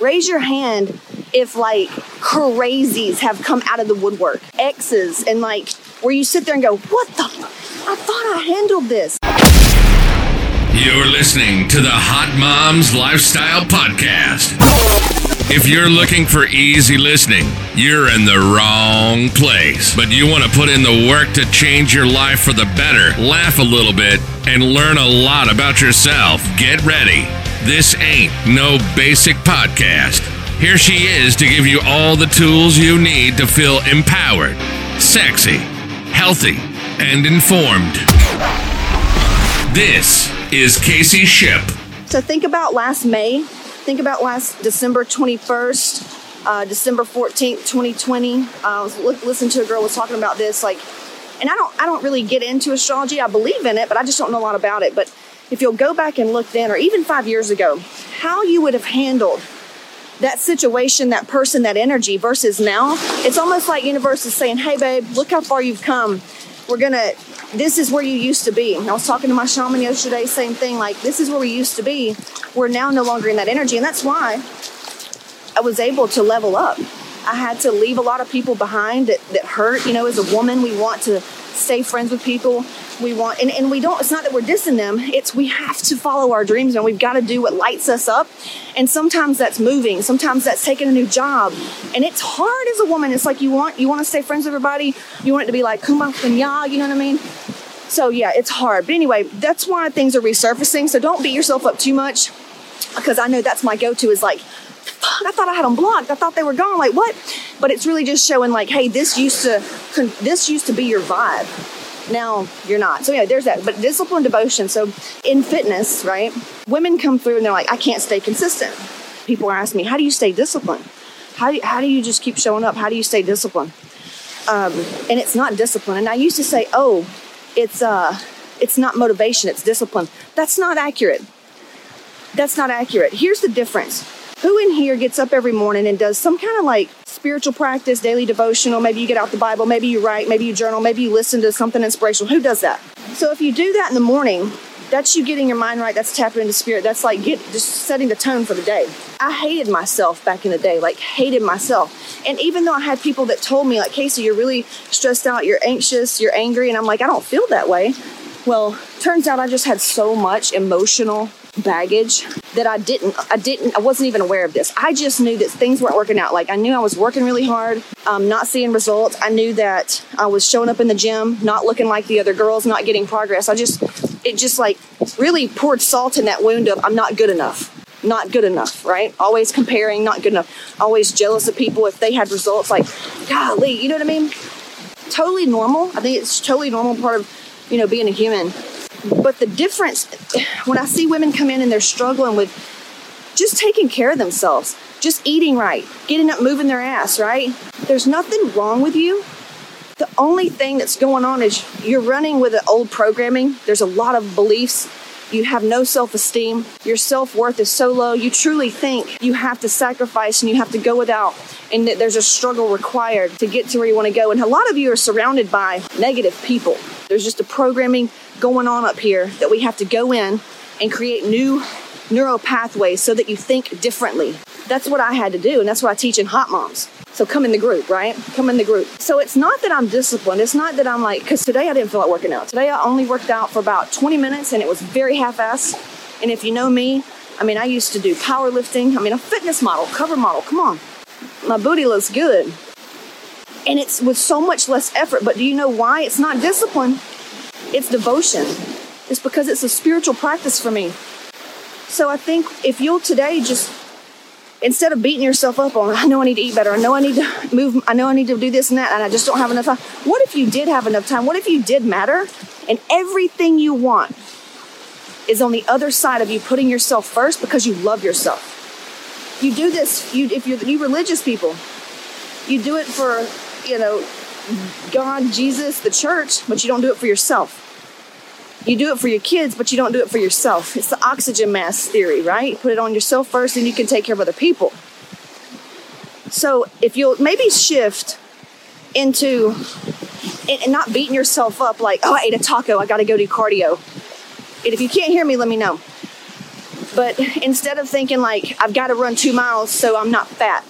Raise your hand if like crazies have come out of the woodwork, exes, and like where you sit there and go, What the? I thought I handled this. You're listening to the Hot Moms Lifestyle Podcast. If you're looking for easy listening, you're in the wrong place. But you want to put in the work to change your life for the better, laugh a little bit, and learn a lot about yourself. Get ready. This ain't no basic podcast. Here she is to give you all the tools you need to feel empowered, sexy, healthy, and informed. This is Casey Ship. So think about last May. Think about last December 21st, uh, December 14th, 2020. Uh, I was li- listening to a girl was talking about this, like, and I don't, I don't really get into astrology. I believe in it, but I just don't know a lot about it. But if you'll go back and look then, or even five years ago, how you would have handled that situation, that person, that energy versus now, it's almost like universe is saying, "Hey, babe, look how far you've come. We're gonna. This is where you used to be." I was talking to my shaman yesterday, same thing. Like, this is where we used to be. We're now no longer in that energy, and that's why I was able to level up. I had to leave a lot of people behind that, that hurt. You know, as a woman, we want to stay friends with people. We want, and, and we don't, it's not that we're dissing them, it's we have to follow our dreams and we've got to do what lights us up. And sometimes that's moving, sometimes that's taking a new job. And it's hard as a woman. It's like you want, you want to stay friends with everybody. You want it to be like kumbaya, you know what I mean? So yeah, it's hard. But anyway, that's why things are resurfacing. So don't beat yourself up too much because I know that's my go-to is like, fuck, I thought I had them blocked. I thought they were gone. Like what? But it's really just showing like, hey, this used to, this used to be your vibe. Now you're not. So yeah, there's that. But discipline, devotion. So in fitness, right? Women come through and they're like, I can't stay consistent. People ask me, how do you stay disciplined? How do, how do you just keep showing up? How do you stay disciplined? Um, and it's not discipline. And I used to say, oh, it's uh, it's not motivation, it's discipline. That's not accurate. That's not accurate. Here's the difference. Who in here gets up every morning and does some kind of like spiritual practice, daily devotional? Maybe you get out the Bible, maybe you write, maybe you journal, maybe you listen to something inspirational. Who does that? So if you do that in the morning, that's you getting your mind right. That's tapping into spirit. That's like get just setting the tone for the day. I hated myself back in the day, like hated myself. And even though I had people that told me, like, Casey, you're really stressed out, you're anxious, you're angry, and I'm like, I don't feel that way. Well, turns out I just had so much emotional baggage that I didn't, I didn't, I wasn't even aware of this. I just knew that things weren't working out. Like I knew I was working really hard, um, not seeing results. I knew that I was showing up in the gym, not looking like the other girls, not getting progress. I just, it just like really poured salt in that wound of I'm not good enough. Not good enough, right? Always comparing, not good enough. Always jealous of people if they had results. Like, golly, you know what I mean? Totally normal. I think it's totally normal part of, you know, being a human. But the difference when I see women come in and they're struggling with just taking care of themselves, just eating right, getting up, moving their ass, right? There's nothing wrong with you. The only thing that's going on is you're running with an old programming. There's a lot of beliefs. You have no self esteem. Your self worth is so low. You truly think you have to sacrifice and you have to go without, and that there's a struggle required to get to where you want to go. And a lot of you are surrounded by negative people. There's just a programming going on up here that we have to go in and create new neural pathways so that you think differently. That's what I had to do, and that's what I teach in Hot Moms. So come in the group, right? Come in the group. So it's not that I'm disciplined. It's not that I'm like, because today I didn't feel like working out. Today I only worked out for about 20 minutes and it was very half assed. And if you know me, I mean, I used to do powerlifting. I mean, a fitness model, cover model, come on. My booty looks good. And it's with so much less effort. But do you know why? It's not discipline, it's devotion. It's because it's a spiritual practice for me. So I think if you'll today just instead of beating yourself up on I know I need to eat better, I know I need to move, I know I need to do this and that, and I just don't have enough time. What if you did have enough time? What if you did matter and everything you want is on the other side of you putting yourself first because you love yourself? You do this, you if you're you religious people, you do it for, you know, God, Jesus, the church, but you don't do it for yourself. You do it for your kids, but you don't do it for yourself. It's the oxygen mask theory, right? Put it on yourself first, and you can take care of other people. So if you'll maybe shift into and not beating yourself up like, oh, I ate a taco, I got to go do cardio. And if you can't hear me, let me know. But instead of thinking like I've got to run two miles so I'm not fat,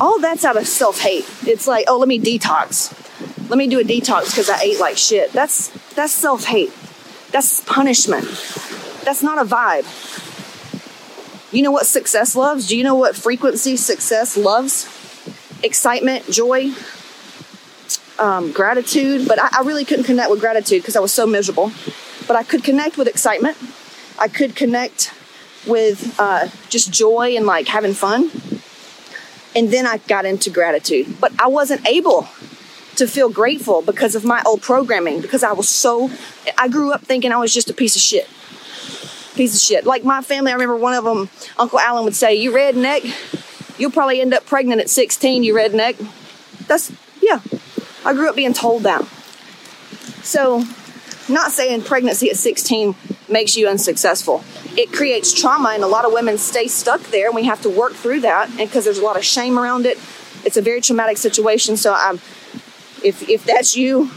all that's out of self hate. It's like, oh, let me detox. Let me do a detox because I ate like shit. That's that's self hate. That's punishment. That's not a vibe. You know what success loves? Do you know what frequency success loves? Excitement, joy, um, gratitude. But I, I really couldn't connect with gratitude because I was so miserable. But I could connect with excitement. I could connect with uh, just joy and like having fun. And then I got into gratitude. But I wasn't able to feel grateful because of my old programming, because I was so, I grew up thinking I was just a piece of shit. Piece of shit. Like my family, I remember one of them, Uncle Alan would say, You redneck, you'll probably end up pregnant at 16, you redneck. That's, yeah, I grew up being told that. So, not saying pregnancy at 16 makes you unsuccessful. It creates trauma, and a lot of women stay stuck there, and we have to work through that. And because there's a lot of shame around it, it's a very traumatic situation. So, I'm, if if that's you,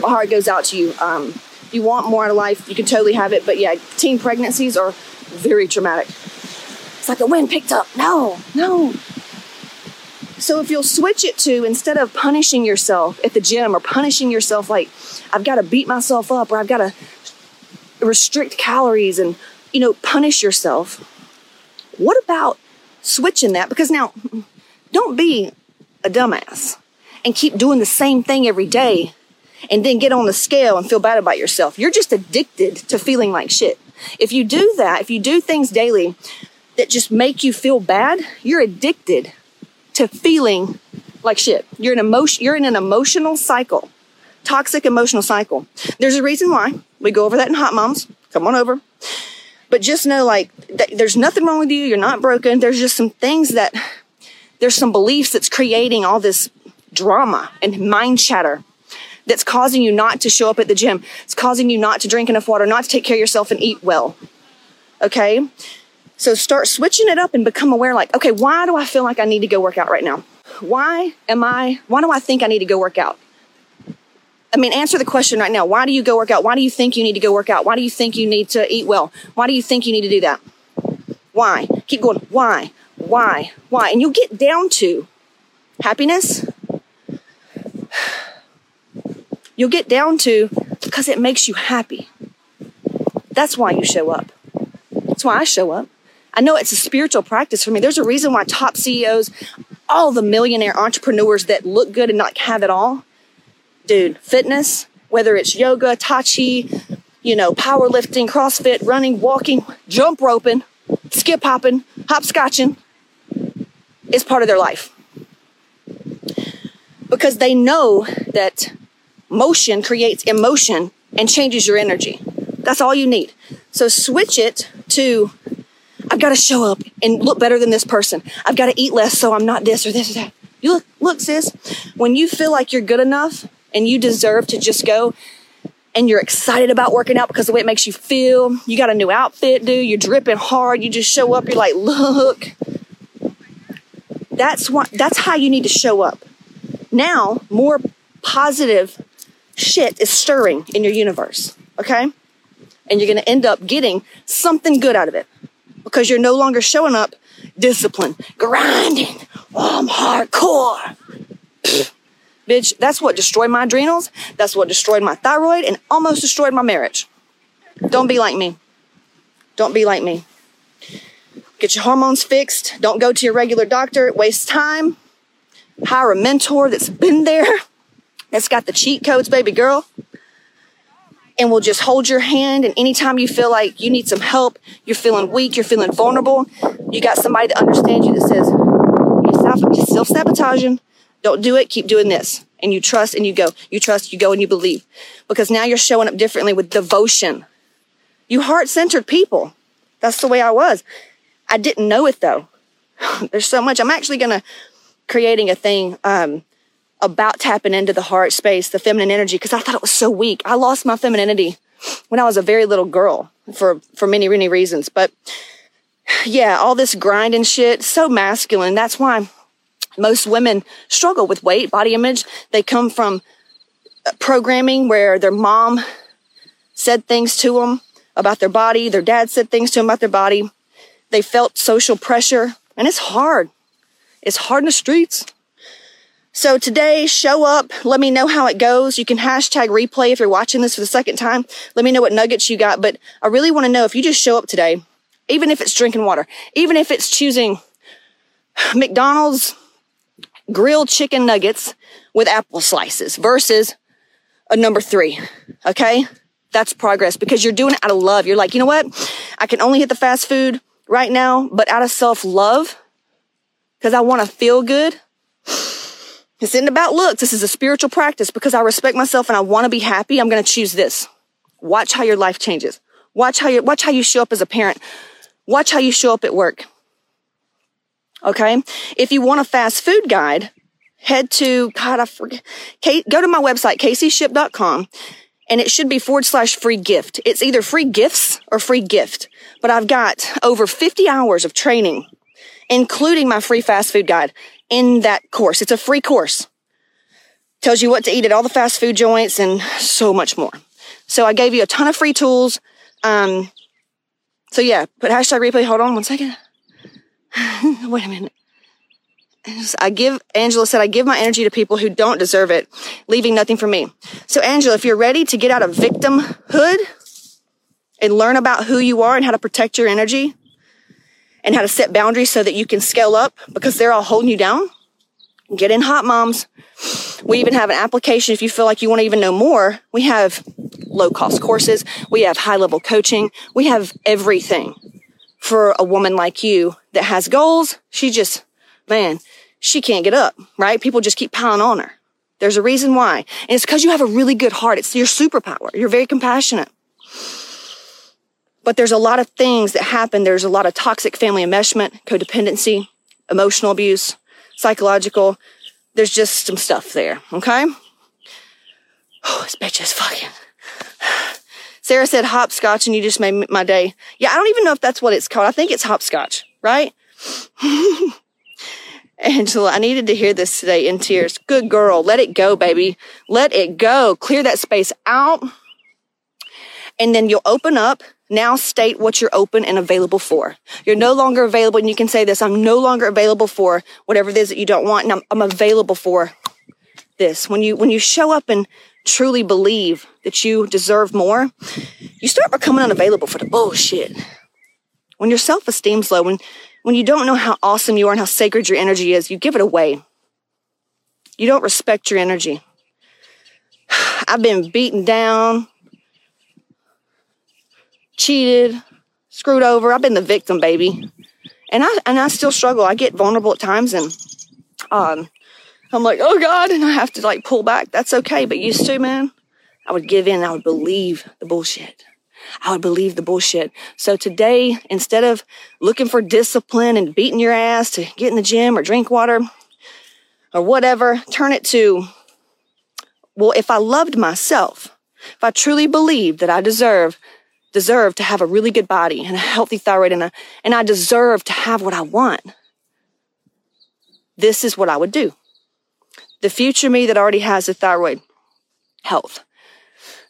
my heart goes out to you. Um, if you want more out of life, you can totally have it. But yeah, teen pregnancies are very traumatic. It's like the wind picked up. No, no. So if you'll switch it to instead of punishing yourself at the gym or punishing yourself like I've got to beat myself up or I've got to restrict calories and you know punish yourself. What about switching that? Because now don't be a dumbass and keep doing the same thing every day and then get on the scale and feel bad about yourself. You're just addicted to feeling like shit. If you do that, if you do things daily that just make you feel bad, you're addicted to feeling like shit. You're an emotion you're in an emotional cycle. Toxic emotional cycle. There's a reason why. We go over that in Hot Moms. Come on over. But just know like there's nothing wrong with you. You're not broken. There's just some things that there's some beliefs that's creating all this drama and mind chatter that's causing you not to show up at the gym. It's causing you not to drink enough water, not to take care of yourself and eat well. Okay? So start switching it up and become aware like, okay, why do I feel like I need to go work out right now? Why am I, why do I think I need to go work out? I mean, answer the question right now. Why do you go work out? Why do you think you need to go work out? Why do you think you need to eat well? Why do you think you need to do that? Why? Keep going. Why? Why? Why? And you'll get down to happiness. You'll get down to because it makes you happy. That's why you show up. That's why I show up. I know it's a spiritual practice for me. There's a reason why top CEOs, all the millionaire entrepreneurs that look good and not have it all, dude, fitness, whether it's yoga, tai chi, you know, powerlifting, CrossFit, running, walking, jump roping, skip hopping, hopscotching, is part of their life. Because they know that motion creates emotion and changes your energy. That's all you need. So switch it to I've got to show up and look better than this person. I've got to eat less so I'm not this or this or that. You look, look, sis, when you feel like you're good enough and you deserve to just go and you're excited about working out because the way it makes you feel, you got a new outfit, dude, you're dripping hard, you just show up, you're like, look. That's what that's how you need to show up. Now, more positive shit is stirring in your universe, okay? And you're going to end up getting something good out of it because you're no longer showing up disciplined, grinding. Oh, I'm hardcore. Bitch, that's what destroyed my adrenals. That's what destroyed my thyroid and almost destroyed my marriage. Don't be like me. Don't be like me. Get your hormones fixed. Don't go to your regular doctor. It wastes time. Hire a mentor that's been there, that's got the cheat codes, baby girl and will just hold your hand. And anytime you feel like you need some help, you're feeling weak, you're feeling vulnerable, you got somebody to understand you that says, you're self sabotaging. Don't do it. Keep doing this. And you trust and you go. You trust, you go and you believe. Because now you're showing up differently with devotion. You heart centered people. That's the way I was. I didn't know it though. There's so much. I'm actually going to creating a thing um, about tapping into the heart space, the feminine energy, because I thought it was so weak. I lost my femininity when I was a very little girl for, for many, many reasons. But yeah, all this grind and shit, so masculine. That's why most women struggle with weight, body image. They come from uh, programming where their mom said things to them about their body. Their dad said things to them about their body. They felt social pressure, and it's hard. It's hard in the streets. So today, show up. Let me know how it goes. You can hashtag replay if you're watching this for the second time. Let me know what nuggets you got. But I really want to know if you just show up today, even if it's drinking water, even if it's choosing McDonald's grilled chicken nuggets with apple slices versus a number three. Okay. That's progress because you're doing it out of love. You're like, you know what? I can only hit the fast food right now, but out of self love, because I want to feel good. This isn't about looks. This is a spiritual practice because I respect myself and I want to be happy. I'm going to choose this. Watch how your life changes. Watch how you, watch how you show up as a parent. Watch how you show up at work. Okay. If you want a fast food guide, head to, God, I forget, go to my website, caseyship.com and it should be forward slash free gift. It's either free gifts or free gift, but I've got over 50 hours of training, including my free fast food guide in that course. It's a free course. Tells you what to eat at all the fast food joints and so much more. So I gave you a ton of free tools. Um, so yeah, put hashtag replay. Hold on one second. Wait a minute. I give, Angela said, I give my energy to people who don't deserve it, leaving nothing for me. So, Angela, if you're ready to get out of victimhood and learn about who you are and how to protect your energy and how to set boundaries so that you can scale up because they're all holding you down, get in Hot Moms. We even have an application if you feel like you want to even know more. We have low cost courses. We have high level coaching. We have everything for a woman like you that has goals. She just, man, she can't get up, right? People just keep piling on her. There's a reason why. And it's because you have a really good heart. It's your superpower. You're very compassionate. But there's a lot of things that happen. There's a lot of toxic family enmeshment, codependency, emotional abuse, psychological. There's just some stuff there. Okay. Oh, this bitch is fucking. Sarah said hopscotch and you just made my day. Yeah, I don't even know if that's what it's called. I think it's hopscotch, right? Angela, I needed to hear this today in tears. Good girl. Let it go, baby. Let it go. Clear that space out. And then you'll open up. Now state what you're open and available for. You're no longer available. And you can say this. I'm no longer available for whatever it is that you don't want. And I'm, I'm available for this. When you, when you show up and truly believe that you deserve more, you start becoming unavailable for the bullshit. When your self-esteem's low, when when you don't know how awesome you are and how sacred your energy is, you give it away. You don't respect your energy. I've been beaten down, cheated, screwed over. I've been the victim, baby. And I and I still struggle. I get vulnerable at times and um I'm like, oh God, and I have to like pull back. That's okay. But used to, man, I would give in. I would believe the bullshit. I would believe the bullshit. So today, instead of looking for discipline and beating your ass to get in the gym or drink water or whatever, turn it to, well, if I loved myself, if I truly believed that I deserve, deserve to have a really good body and a healthy thyroid and, a, and I deserve to have what I want, this is what I would do. The future me that already has the thyroid health,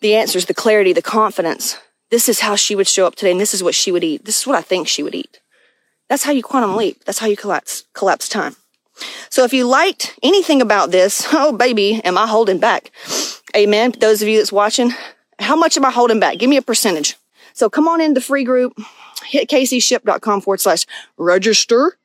the answers, the clarity, the confidence, this is how she would show up today and this is what she would eat. This is what I think she would eat. That's how you quantum leap. That's how you collapse, collapse time. So if you liked anything about this, oh baby, am I holding back? Amen. Those of you that's watching, how much am I holding back? Give me a percentage. So come on in the free group, hit caseyship.com forward slash register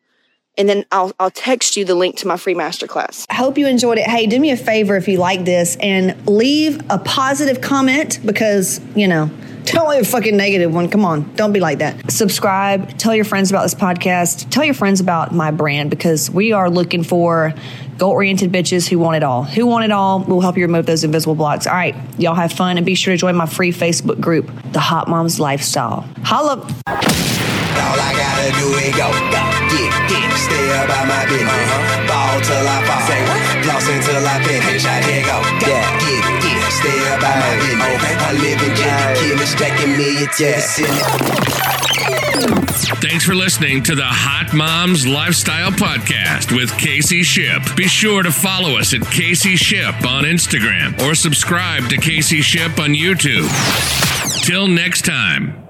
and then I'll, I'll text you the link to my free masterclass. I hope you enjoyed it. Hey, do me a favor if you like this and leave a positive comment because, you know, don't leave a fucking negative one. Come on. Don't be like that. Subscribe. Tell your friends about this podcast. Tell your friends about my brand because we are looking for goal oriented bitches who want it all. Who want it all? We'll help you remove those invisible blocks. All right. Y'all have fun and be sure to join my free Facebook group, The Hot Moms Lifestyle. Holla. All I gotta do is go, go, get, get, stay about my business. Uh-huh. Ball till I fall, say what? Floss until I finish. I here go, go, yeah. get, get, stay about my business. Okay. I live in Jenny, killing, stacking million to yeah. the ceiling. Thanks for listening to the Hot Moms Lifestyle Podcast with Casey Ship. Be sure to follow us at Casey Ship on Instagram or subscribe to Casey Ship on YouTube. Till next time.